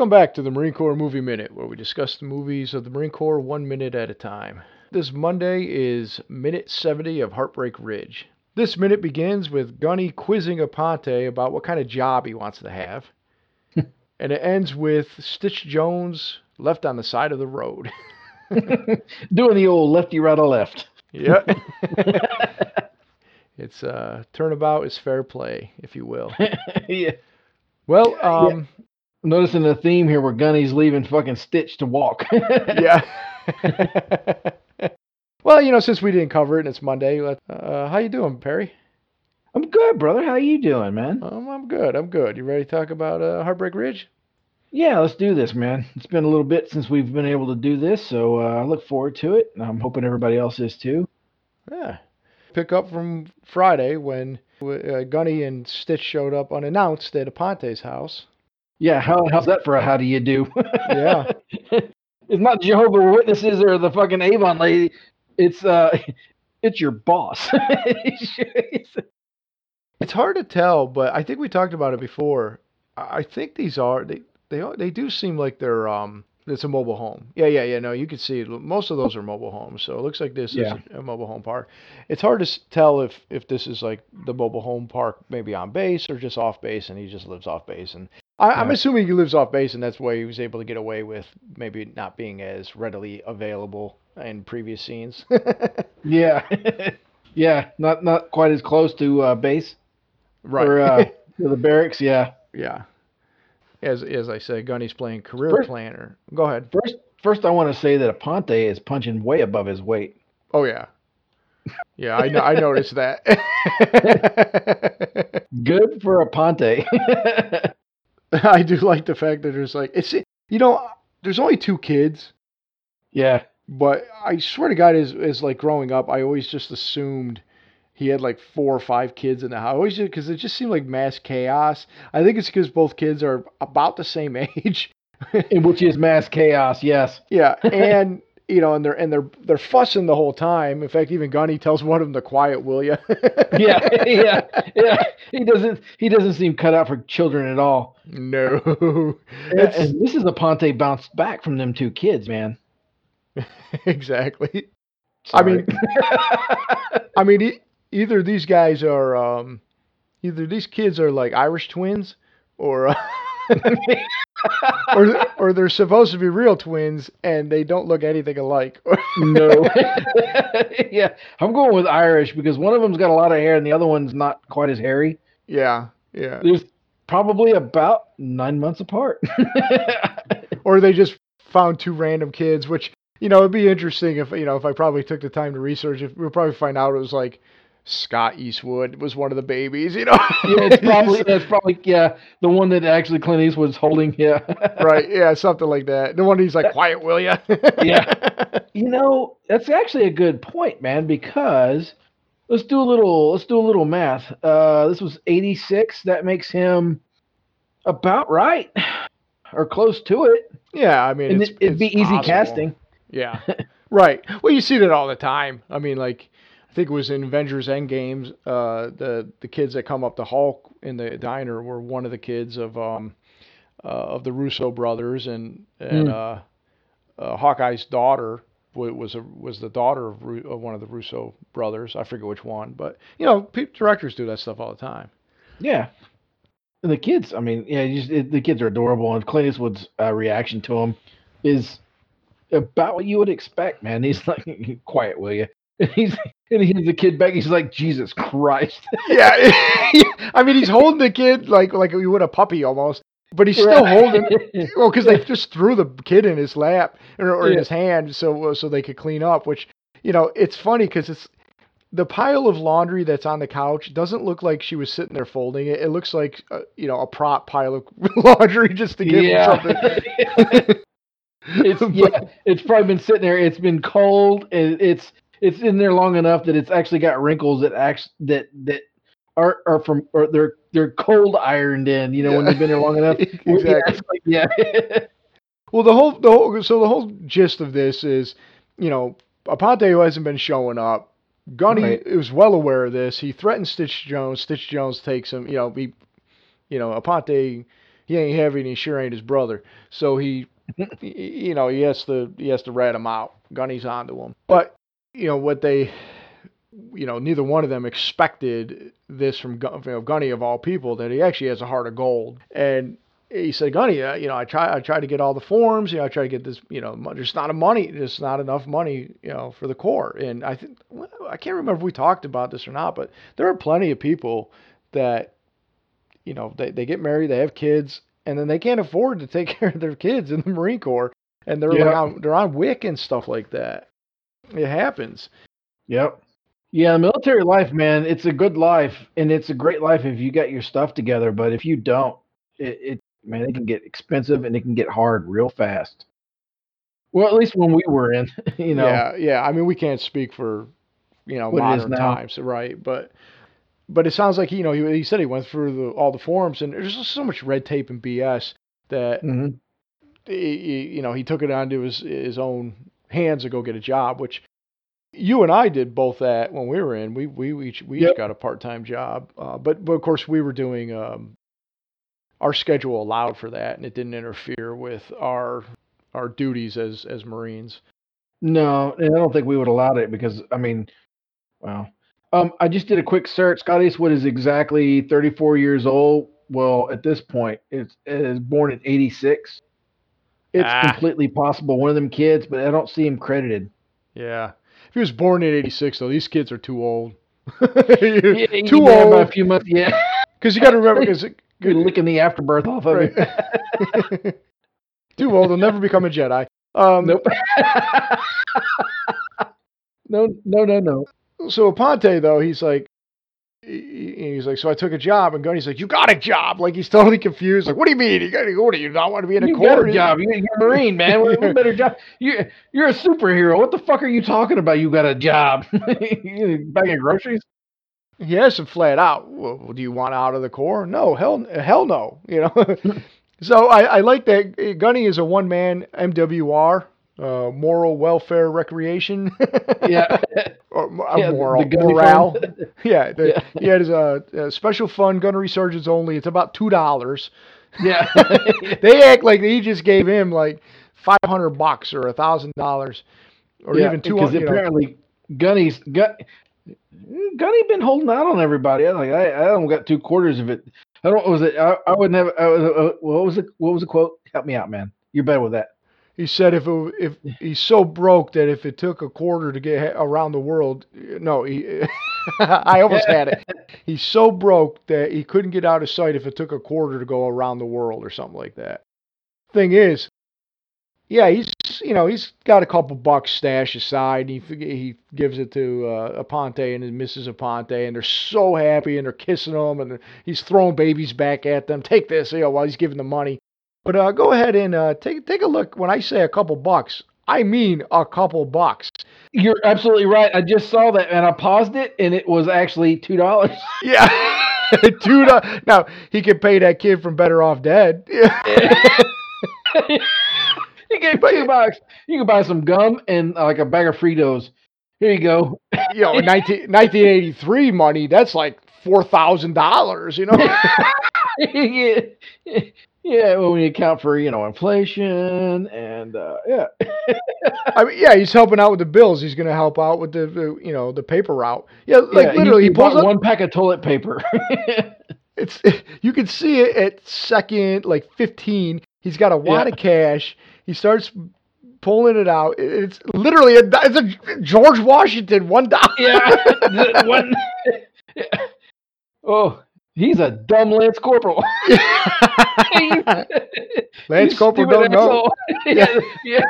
Welcome back to the Marine Corps Movie Minute, where we discuss the movies of the Marine Corps one minute at a time. This Monday is minute 70 of Heartbreak Ridge. This minute begins with Gunny quizzing Aponte about what kind of job he wants to have. and it ends with Stitch Jones left on the side of the road. Doing the old lefty right or left. yep. it's uh turnabout is fair play, if you will. yeah. Well, um Noticing the theme here where Gunny's leaving fucking Stitch to walk. yeah. well, you know, since we didn't cover it and it's Monday, uh, how you doing, Perry? I'm good, brother. How you doing, man? Um, I'm good. I'm good. You ready to talk about uh, Heartbreak Ridge? Yeah, let's do this, man. It's been a little bit since we've been able to do this, so uh, I look forward to it. and I'm hoping everybody else is too. Yeah. Pick up from Friday when uh, Gunny and Stitch showed up unannounced at Aponte's house. Yeah, how, how's that for a how do you do? Yeah. it's not Jehovah Witnesses or the fucking Avon lady. It's uh, it's your boss. It's hard to tell, but I think we talked about it before. I think these are they they are, they do seem like they're um it's a mobile home. Yeah, yeah, yeah. No, you can see most of those are mobile homes. So it looks like this Yeah. is a mobile home park. It's hard to tell if if this is like the mobile home park maybe on base or just off base, and he just lives off base. And I, I'm Yeah. assuming he lives off base, and that's why he was able to get away with maybe not being as readily available in previous scenes. yeah, yeah, not not quite as close to uh, base right. or uh, to the barracks. Yeah. Yeah. As as I said, Gunny's playing career First- planner. Go ahead. First, first, I want to say that Aponte is punching way above his weight. Oh yeah. Yeah, I know. I noticed that. Good for Aponte. I do like the fact that there's like it's you know there's only two kids, yeah, but I swear to God, is is like growing up, I always just assumed he had like four or five kids in the house. Always because it just seemed like mass chaos. I think it's because both kids are about the same age. which is mass chaos. Yes. Yeah, and you know, and they're and they're they're fussing the whole time. In fact, even Gunny tells one of them to quiet, will you? Yeah, yeah, yeah. He doesn't. He doesn't seem cut out for children at all. no. Yeah, and this is Aponte bounced back from them two kids, man. exactly. I mean, I mean, e- either these guys are, um, either these kids are like Irish twins, or, uh, or, or they're supposed to be real twins and they don't look anything alike. no. yeah, I'm going with Irish because one of them's got a lot of hair and the other one's not quite as hairy. yeah, yeah. There's probably about nine months apart. Or they just found two random kids, which you know it'd be interesting if you know if I probably took the time to research. If we'll probably find out it was like Scott Eastwood was one of the babies. You know. yeah, it's probably that's probably yeah the one that actually Clint Eastwood's holding. Yeah, right. Yeah, something like that. The one he's like, "Quiet, will ya?" Yeah. You know, that's actually a good point, man, because let's do a little let's do a little math. Uh this was 86, that makes him about right or close to it. yeah. I mean, it's, it, it'd be it's easy possible. casting. Yeah. right. Well, you see that all the time. I mean, like, I think it was in Avengers Endgames. Uh, the the kids that come up to Hulk in the diner were one of the kids of um, uh, of the Russo brothers, and and Hmm. uh, uh, Hawkeye's daughter was a, was the daughter of, Ru- of one of the Russo brothers. I forget which one, but you know, pe- directors do that stuff all the time. Yeah. And the kids, I mean, yeah, you just, it, the kids are adorable, and Clint Eastwood's uh, reaction to him is about what you would expect, man. He's like, "Quiet, will you?" And he's and he the kid back. He's like, "Jesus Christ!" Yeah, I mean, he's holding the kid like like you would a puppy almost, but he's still Right. holding. It. Well, because they just threw the kid in his lap or, or in his hand, so so they could clean up. Which you know, it's funny because it's the pile of laundry that's on the couch doesn't look like she was sitting there folding it. It looks like uh, you know a prop pile of laundry just to give yeah. something. it's But- yeah, it's probably been sitting there. It's been cold, and it's it's in there long enough that it's actually got wrinkles that act that that are are from or they're they're cold ironed in. You know when they've been there long enough. Exactly. yeah. Well, the whole the whole so the whole gist of this is, you know, Aponte who hasn't been showing up. Gunny Right. is well aware of this. He threatens Stitch Jones. Stitch Jones takes him. You know, he, you know, Aponte. he ain't heavy and he sure ain't his brother. So he, you know, he has to he has to rat him out. Gunny's onto him. But you know what they, you know, neither one of them expected this from you know, Gunny of all people that he actually has a heart of gold. And he said, Gunny, uh, you know, I try, I try to get all the forms, you know, I try to get this, you know, there's not a money, there's not enough money, you know, for the Corps. And I think, I can't remember if we talked about this or not, but there are plenty of people that, you know, they, they get married, they have kids, and then they can't afford to take care of their kids in the Marine Corps. And they're Yeah. like on, they're on WIC and stuff like that. It happens. Yep. Yeah, military life, man, it's a good life and it's a great life if you got your stuff together. But if you don't, it, it man, it can get expensive and it can get hard real fast. Well, at least when we were in, you know. Yeah, yeah. I mean, we can't speak for you know What modern times, right? But but it sounds like you know he, he said he went through the, all the forms, and there's just so much red tape and BS that hmm he, he- you know he took it onto his his own hands to go get a job, which you and I did both that when we were in. We we, we each we each got a part time job, uh, but but of course we were doing. Um, our schedule allowed for that, and it didn't interfere with our our duties as as Marines. No, and I don't think we would allow it because I mean, well, um, I just did a quick search. Scott Eastwood is exactly 34 years old. Well, at this point, it's it is born in 86. It's Ah. completely possible one of them kids, but I don't see him credited. Yeah. If he was born in '86, though, these kids are too old. Yeah, too old. by a few months. Yeah, Because you got to remember, because you're licking the afterbirth off of him. right. too old. He'll never become a Jedi. Um, nope. no, no, no, no. So Aponte, though, he's like, he's like, so I took a job, and Gunny's like, you got a job. Like he's totally confused. Like, what do you mean? You got to go? Do you not want to be in a You got a job. You- You're a Marine, man. What, what better job? You, you're a superhero. What the fuck are you talking about? You got a job. Bagging groceries? He asked him flat out, well, do you want out of the Corps? No, hell, hell no. You know. so I, I like that Gunny is a one man MWR, uh, moral welfare recreation. Yeah. or mo- Yeah, uh, the moral morale. yeah, the, Yeah. he had his uh, uh, special fund gunnery sergeants only. It's about two dollars. yeah. They act like he just gave him like five hundred bucks or a thousand dollars, or Yeah, even two because hundred. Know, apparently Gunny's Gun, Gunny been holding out on everybody. I like I, I don't got two quarters of it. I don't was it I, I would never I was, uh, what was it what was the quote? Help me out, man. You're better with that. He said if it, if he's so broke that if it took a quarter to get around the world, no, he. I almost had it. He's so broke that he couldn't get out of sight if it took a quarter to go around the world or something like that. Thing is, yeah, he's you know he's got a couple bucks stashed aside. And he he gives it to uh, Aponte and his Mrs. Aponte, and they're so happy and they're kissing him and he's throwing babies back at them. Take this, you know, while he's giving the money. But uh, go ahead and uh, take take a look. When I say a couple bucks, I mean a couple bucks. You're absolutely right. I just saw that and I paused it and it was actually two dollars. Yeah, two. do- Now he could pay that kid from Better Off Dead. you gave two bucks. You can buy some gum and uh, like a bag of Fritos. Here you go. you know, 19, 1983 money, that's like four thousand dollars. You know. yeah, yeah. Well, when you account for you know inflation and uh, yeah, I mean, yeah, he's helping out with the bills. He's going to help out with the, you know, the paper route. Yeah, like Yeah, literally, he, pulls bought up. one pack of toilet paper. It's you can see it at second, like fifteen. He's got a wad Yeah. of cash. He starts pulling it out. It's literally a, it's a George Washington one dollar. yeah, one. Oh, he's a dumb Lance Corporal. Lance Corporal don't know. yeah, yeah.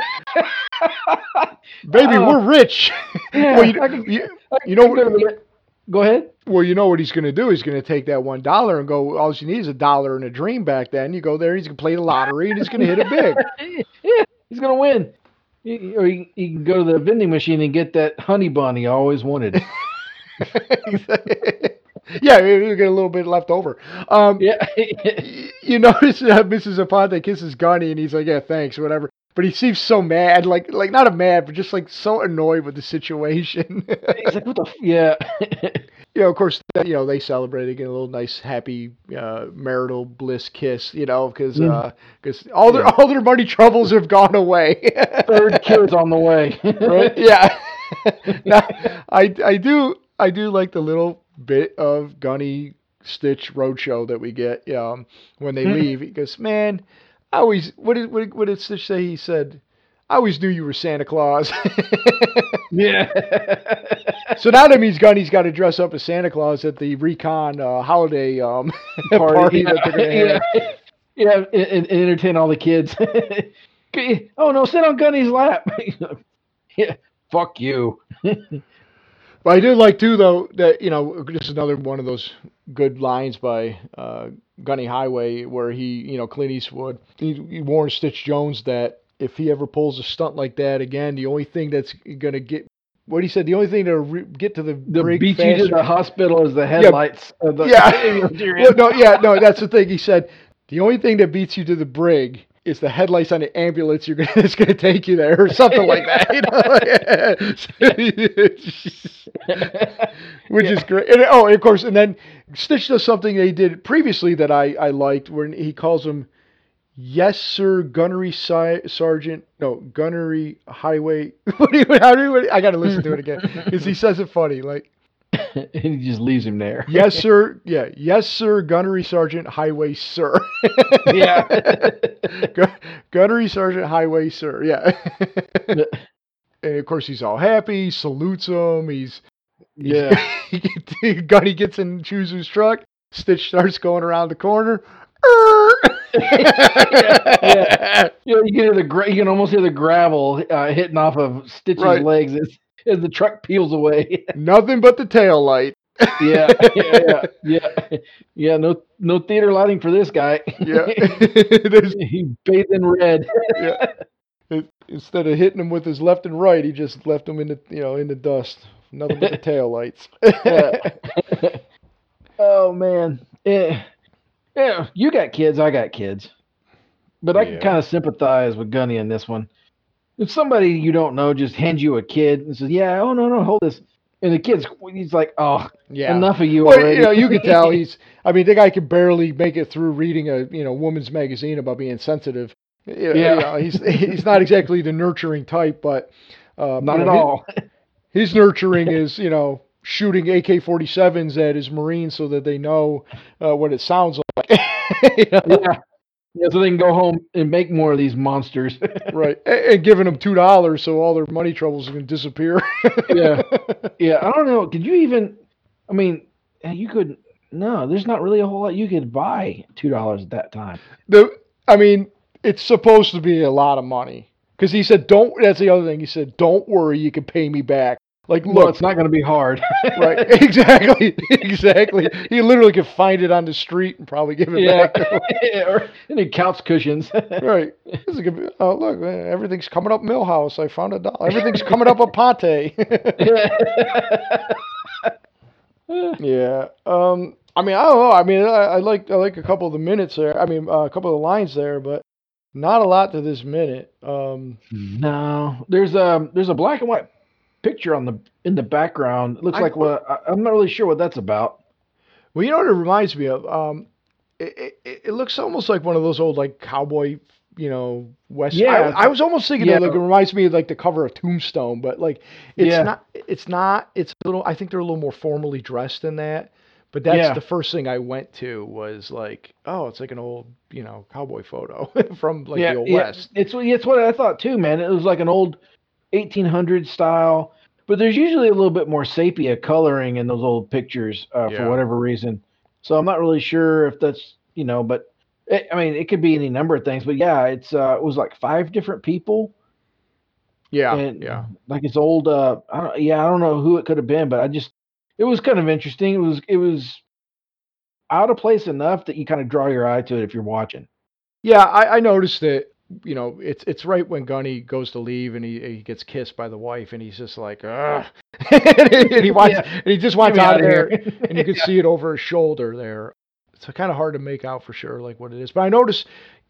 Baby, Oh. we're rich. yeah well, you, can- you, you know what- go ahead. well, you know what he's going to do. He's going to take that one dollar and go. All you need is a dollar and a dream. Back then, you go there. He's going to play the lottery and he's going to hit it big. yeah, he's gonna win. He, or he, he can go to the vending machine and get that honey bun he always wanted. yeah, you get a little bit left over. Um, yeah, you notice uh, Mrs. Aponte kisses Gunny, and he's like, "Yeah, thanks, whatever." but he seems so mad, like like not a mad, but just like so annoyed with the situation. He's like, what the? F-? Yeah. you know, of course, you know they celebrate get a little nice, happy uh, marital bliss kiss. You know, because because uh, all their Yeah. all their money troubles have gone away. Third kid's on the way. right? Yeah. now, I I do I do like the little bit of Gunny Stitch roadshow that we get um, when they Mhm. leave. He goes, "Man, I always what did what, what did Stitch say? He said." I always knew you were Santa Claus. Yeah. so now that means Gunny's got to dress up as Santa Claus at the Recon uh, holiday um, party, that they're going to have. yeah. Yeah, and, and entertain all the kids. oh no, sit on Gunny's lap. yeah, fuck you. But I do like too, though, that you know, just another one of those good lines by uh, Gunny Highway, where he, you know, Clint Eastwood, he, he warns Stitch Jones that if he ever pulls a stunt like that again, the only thing that's gonna get, what he said, the only thing to re- get to the, The brig beat you to the hospital is the headlights. of the, Yeah. Well, no, yeah, no, that's the thing. He said the only thing that beats you to the brig is the headlights on the ambulance you're gonna that's gonna take you there or something like that. You know? Which is great. And, oh, and of course, and then Stitch does something they did previously that I, I liked when he calls him Yes, sir, gunnery si- sergeant. No, gunnery highway. What do you? How do you? I got to listen to it again because he says it funny. Like, and he just leaves him there. yes, sir. Yeah, yes, sir, gunnery sergeant, highway, sir. Yeah. Gun- gunnery sergeant, highway, sir. Yeah. and of course, he's all happy. Salutes him. He's yeah. Gunny gets in Chuzu's truck. Stitch starts going around the corner. yeah. You, know, you can hear the gra- you can almost hear the gravel uh, hitting off of Stitch's Right. legs as, as the truck peels away. Nothing but the tail light. yeah, yeah, yeah, yeah, yeah. No, no theater lighting for this guy. Yeah. He bathed in red. yeah. It- Instead of hitting him with his left and right, he just left him in the you know in the dust. Nothing but the tail lights. Yeah. oh man, yeah, yeah. You got kids, I got kids, but I Yeah. can kind of sympathize with Gunny in this one. If somebody you don't know just hands you a kid and says, "Yeah, oh no, no, hold this," and the kid's he's like, "Oh, yeah. enough of you Well, already." you know, you can tell he's. I mean, the guy could barely make it through reading a you know woman's magazine about being sensitive. You Yeah. know, he's he's not exactly the nurturing type, but uh, Not you at know, his- all. His, nurturing is you know shooting AK-47s at his Marines so that they know uh, what it sounds like. You know? yeah. Yeah, so they can go home and make more of these monsters. Right, and, and giving them two dollars so all their money troubles can disappear. Yeah. yeah, I don't know. Could you even? I mean, eh, you could. No, there's not really a whole lot you could buy two dollars at that time. the I mean, it's supposed to be a lot of money because he said, "Don't." That's the other thing. He said, "Don't worry, you can pay me back." Like, look, it's not going to be hard. right? Exactly, exactly. He literally could find it on the street and probably give it yeah. back. or any couch cushions. Right. This is oh, look, everything's coming up Milhouse. I found a dollar. Everything's coming up Aponte. yeah. Um. I mean, I don't know. I mean, I, I like I like a couple of the minutes there. I mean, uh, a couple of the lines there, but not a lot to this minute. Um. no, there's a there's a black and white picture on the in the background. It looks I- like what I, I'm not really sure what that's about. Well, you know what it reminds me of? Um. It, it, it looks almost like one of those old like cowboy, you know, west. Yeah. I, I was almost thinking Yeah. of, like it reminds me of like the cover of Tombstone, but like it's Yeah. not. It's not. It's a little. I think they're a little more formally dressed than that. But that's Yeah. the first thing I went to was like, oh, it's like an old, you know, cowboy photo from like yeah, the old yeah, west. It's it's what I thought too, man. It was like an old 1800 style, but there's usually a little bit more sepia coloring in those old pictures uh, Yeah. for whatever reason. So I'm not really sure if that's you know, but it, I mean, it could be any number of things. But yeah, it's uh, it was like five different people. Yeah, and yeah. like it's old. Uh, I don't, yeah, I don't know who it could have been, but I just it was kind of interesting. It was it was out of place enough that you kind of draw your eye to it if you're watching. Yeah, I, I noticed it. You know, it's it's right when Gunny goes to leave and he, he gets kissed by the wife and he's just like, and he wants Yeah. and he just wants me out of here. and you could see it over his shoulder there. It's kind of hard to make out for sure, like what it is. But I notice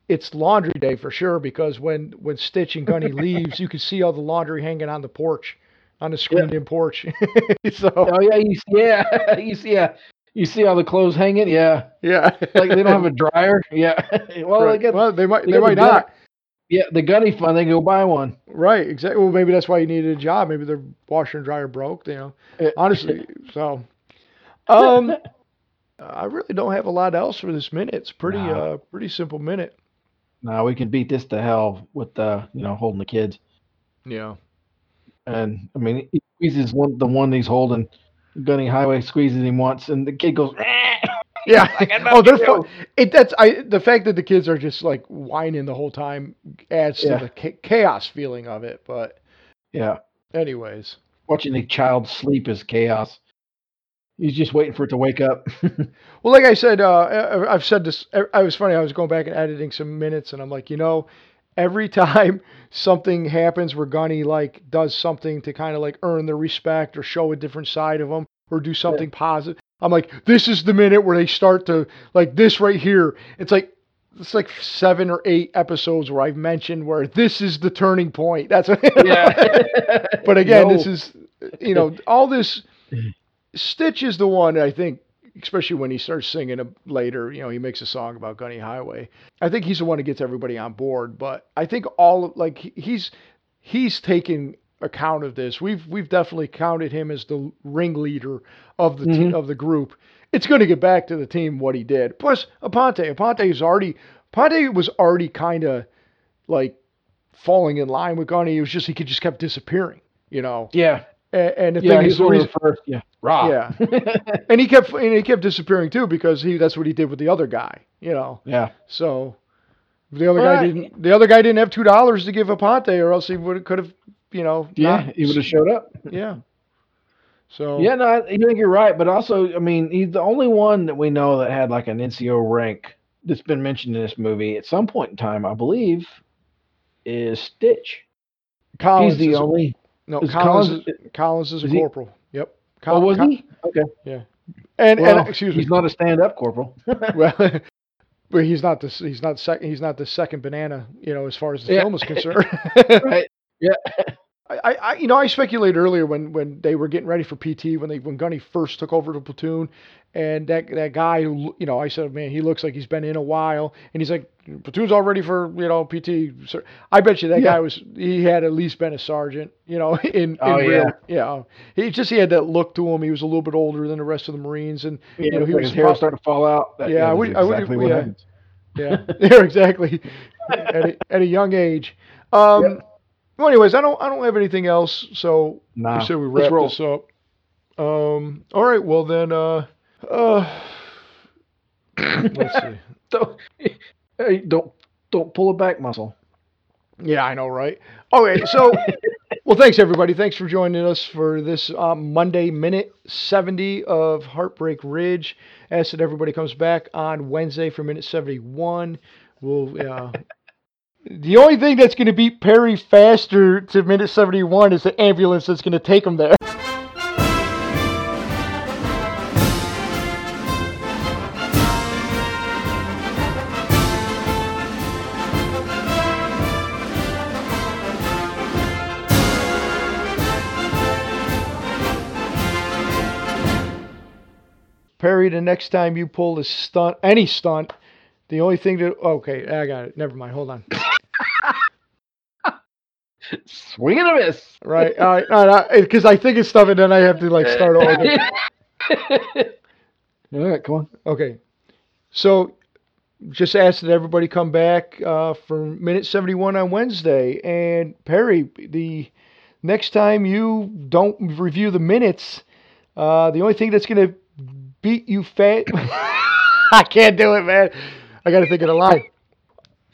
it's laundry day for sure because when when Stitch and Gunny leaves, you can see all the laundry hanging on the porch, on the screened-in porch. so Oh yeah, you see, yeah, you see, yeah, you see all the clothes hanging. Yeah, yeah, like they don't have a dryer. Yeah, well, Right. they get well, they might they they might not. Yeah the gunny fund. They go buy one. Right, exactly. Well, maybe that's why you needed a job. Maybe their washer and dryer broke. You know, honestly. So, um, I really don't have a lot else for this minute. It's pretty No. uh pretty simple minute. No, we can beat this to hell with uh, you know, holding the kids. Yeah. And I mean, he squeezes one the one he's holding. Gunny Highway squeezes him once, and the kid goes. Yeah. Like, oh, they're fun. It that's I the fact that the kids are just like whining the whole time adds Yeah. to the chaos feeling of it. But Yeah, anyways, watching a child sleep is chaos. He's just waiting for it to wake up. well, like I said, uh, I've said this. I was funny. I was going back and editing some minutes, and I'm like, you know, every time something happens where Gunny like does something to kind of like earn the respect or show a different side of him or do something positive, I'm like, this is the minute where they start to like this right here. It's like it's like seven or eight episodes where I've mentioned where this is the turning point. That's what, yeah. but again, this is you know all this. Stitch is the one I think, especially when he starts singing later. You know, he makes a song about Gunny Highway. I think he's the one that gets everybody on board. But I think all of like he's he's taking account of this. We've we've definitely counted him as the ringleader of the te- Mhm. of the group. It's going to get back to the team what he did. Plus Aponte, Aponte is already Aponte was already kind of like falling in line with Gunny. It was just he could just kept disappearing. You know, yeah. and, and the Yeah, thing is, the reason, first. Yeah. Raw. Yeah. and he kept and he kept disappearing too because he that's what he did with the other guy. You know, yeah. so the other guy didn't. The other guy didn't have two dollars to give Aponte, or else he would could have, you know. Yeah. not- He would have showed up. Yeah. So Yeah, no, I I think you're right. But also, I mean, he's the only one that we know that had like an NCO rank that's been mentioned in this movie at some point in time, I believe, is Stitch. Collins he's the only. no is Collins. Collins- is, Collins is a is he- corporal. Yep. Oh, was he? Okay. And, Well, and excuse me. he's not a stand-up corporal. well, but he's not the he's not sec, he's not the second banana. You know, as far as the Yeah. film is concerned. right. I, I, you know, I speculated earlier when, when they were getting ready for PT when they when Gunny first took over the platoon, and that that guy, who, you know, I said, man, he looks like he's been in a while, and he's like, platoon's all ready for you know PT. So I bet you that Yeah. guy was he had at least been a sergeant, you know, in, in Oh, real, yeah. He just he had that look to him. He was a little bit older than the rest of the Marines, and You know, he was his hair starting to fall out. That, Yeah, I would- I would- exactly yeah. happens. yeah, yeah, exactly. at, a, at a young age. Um, Yep. Well, anyways, I don't I don't have anything else, so Nah, we said we wrap this up. Um. All right. Well then. Uh. Uh. let's see. Don't, hey, don't don't pull a back muscle. Yeah, I know, right? Okay. So. well, thanks everybody. Thanks for joining us for this um, Monday minute seventy of Heartbreak Ridge. As that everybody comes back on Wednesday for minute seventy one. We'll. Uh, The only thing that's going to beat Perry faster to minute 71 is the ambulance that's going to take him there. Perry, the next time you pull a stunt, any stunt, the only thing that okay, I got it. Never mind. Hold on. Swing and a miss. Right, all right, all right. Because I think it's stuff, and then I have to like start over. All right, come on. Okay, so just ask that everybody come back uh, for minute seventy-one on Wednesday. And Perry, the next time you don't review the minutes, uh, the only thing that's gonna beat you fat. I can't do it, man. I got to think of the line.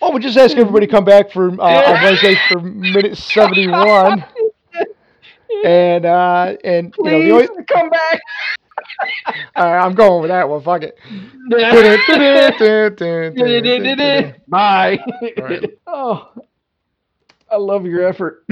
Oh, we'll just ask everybody to come back for uh, on Wednesday for minute seventy-one. And uh, and you know the Please only, come back. all right, I'm going with that one. Fuck it. Bye. Right. Oh, I love your effort.